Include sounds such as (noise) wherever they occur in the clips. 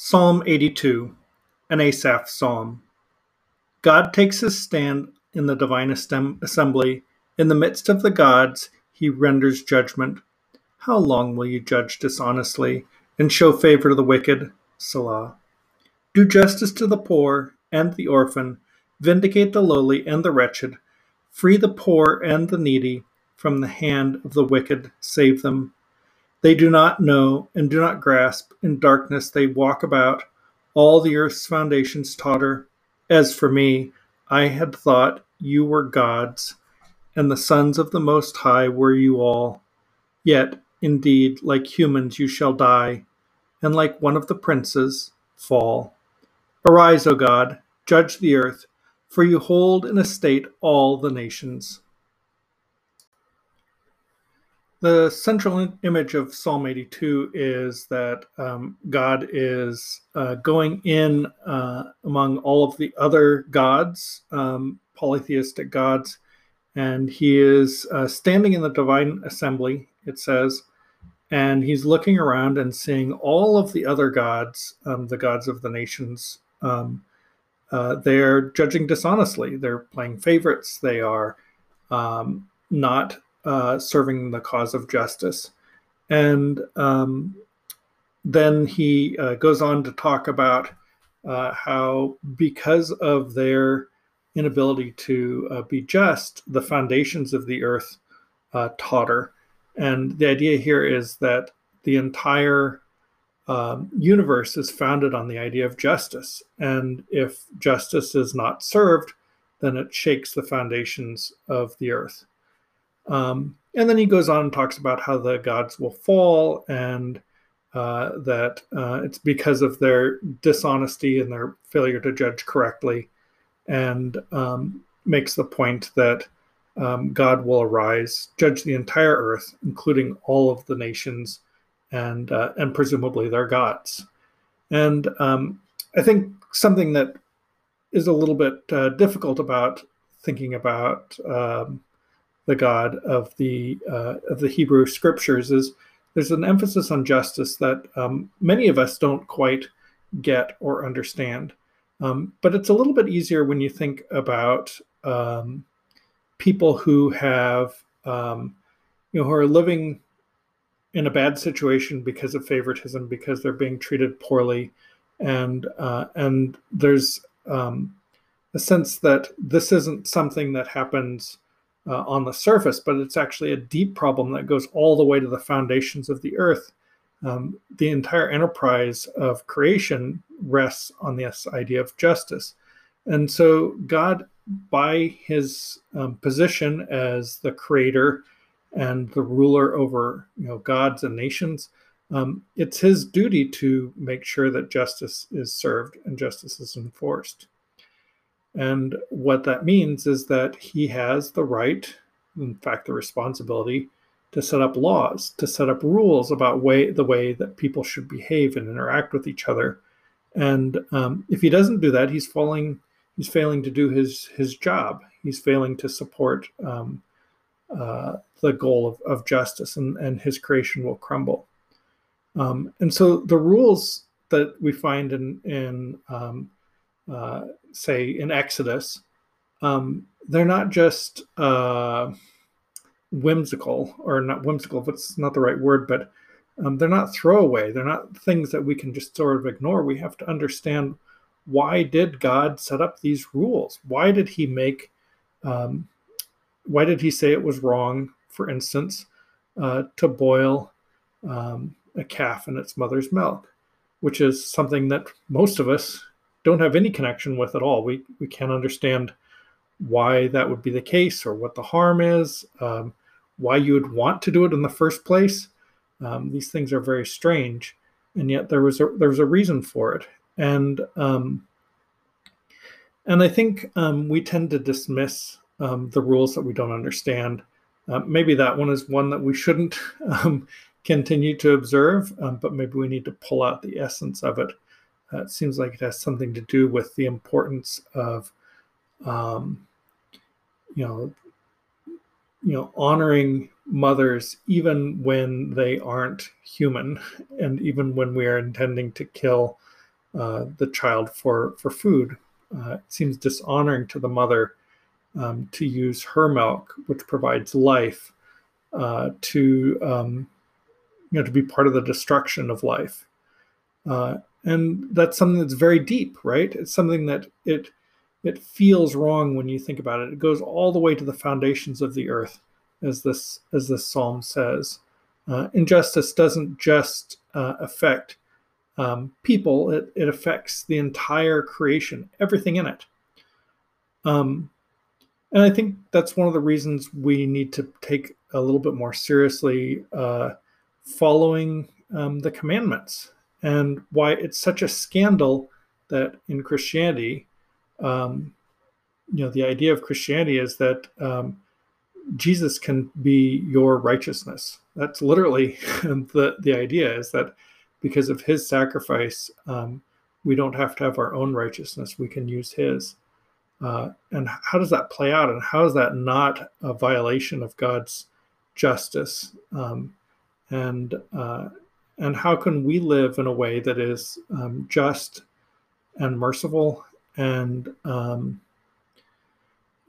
Psalm 82, an Asaph psalm. God takes his stand in the divine assembly. In the midst of the gods, he renders judgment. How long will you judge dishonestly and show favor to the wicked? Selah. Do justice to the poor and the orphan, vindicate the lowly and the wretched, free the poor and the needy from the hand of the wicked, save them they do not know and do not grasp. In darkness they walk about. All the earth's foundations totter. As for me, I had thought you were gods, and the sons of the Most High were you all. Yet, indeed, like humans you shall die, and like one of the princes, fall. Arise, O God, judge the earth, for you hold in estate all the nations. The central image of Psalm 82 is that um, God is uh, going in uh, among all of the other gods, um, polytheistic gods, and he is uh, standing in the divine assembly, it says, and he's looking around and seeing all of the other gods, um, the gods of the nations. Um, uh, they're judging dishonestly, they're playing favorites, they are um, not uh, serving the cause of justice. And um, then he uh, goes on to talk about uh, how, because of their inability to uh, be just, the foundations of the earth uh, totter. And the idea here is that the entire um, universe is founded on the idea of justice. And if justice is not served, then it shakes the foundations of the earth. Um, and then he goes on and talks about how the gods will fall and uh, that uh, it's because of their dishonesty and their failure to judge correctly, and um, makes the point that um, God will arise, judge the entire earth, including all of the nations, and uh, and presumably their gods. And um, I think something that is a little bit uh, difficult about thinking about um, the God of the uh, of the Hebrew Scriptures is there's an emphasis on justice that um, many of us don't quite get or understand. Um, but it's a little bit easier when you think about um, people who have, um, you know, who are living in a bad situation because of favoritism, because they're being treated poorly, and uh, and there's um, a sense that this isn't something that happens uh, on the surface, but it's actually a deep problem that goes all the way to the foundations of the earth. Um, the entire enterprise of creation rests on this idea of justice. And so, God, by his um, position as the creator and the ruler over you know, gods and nations, um, it's his duty to make sure that justice is served and justice is enforced. And what that means is that he has the right, in fact, the responsibility to set up laws, to set up rules about way the way that people should behave and interact with each other. And um, if he doesn't do that, he's falling, he's failing to do his his job. He's failing to support um, uh, the goal of, of justice, and, and his creation will crumble. Um, and so the rules that we find in in um, uh, say in Exodus, um, they're not just uh, whimsical or not whimsical, it's not the right word, but um, they're not throwaway. They're not things that we can just sort of ignore. We have to understand why did God set up these rules? Why did He make? Um, why did He say it was wrong, for instance, uh, to boil um, a calf in its mother's milk, which is something that most of us don't have any connection with at all. We we can't understand why that would be the case or what the harm is, um, why you would want to do it in the first place. Um, these things are very strange, and yet there was a there was a reason for it, and um, and I think um, we tend to dismiss um, the rules that we don't understand. Uh, maybe that one is one that we shouldn't (laughs) continue to observe, but maybe we need to pull out the essence of it uh, it seems like it has something to do with the importance of, um, you know, you know, honoring mothers even when they aren't human, (laughs) and even when we are intending to kill uh, the child for for food. Uh, it seems dishonoring to the mother um, to use her milk, which provides life, uh, to um, you know to be part of the destruction of life. Uh, and that's something that's very deep, right? It's something that it it feels wrong when you think about it. It goes all the way to the foundations of the earth, as this as this psalm says. Uh, injustice doesn't just uh, affect um, people; it, it affects the entire creation, everything in it. Um, and I think that's one of the reasons we need to take a little bit more seriously uh, following um, the commandments and why it's such a scandal that in Christianity, um, you know, the idea of Christianity is that um, Jesus can be your righteousness. That's literally (laughs) the the idea is that because of His sacrifice, um, we don't have to have our own righteousness. We can use His. Uh, and how does that play out? And how is that not a violation of God's justice? Um, and uh, and how can we live in a way that is um, just and merciful and um,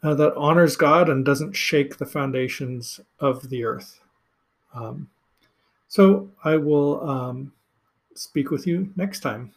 uh, that honors God and doesn't shake the foundations of the earth? Um, so I will um, speak with you next time.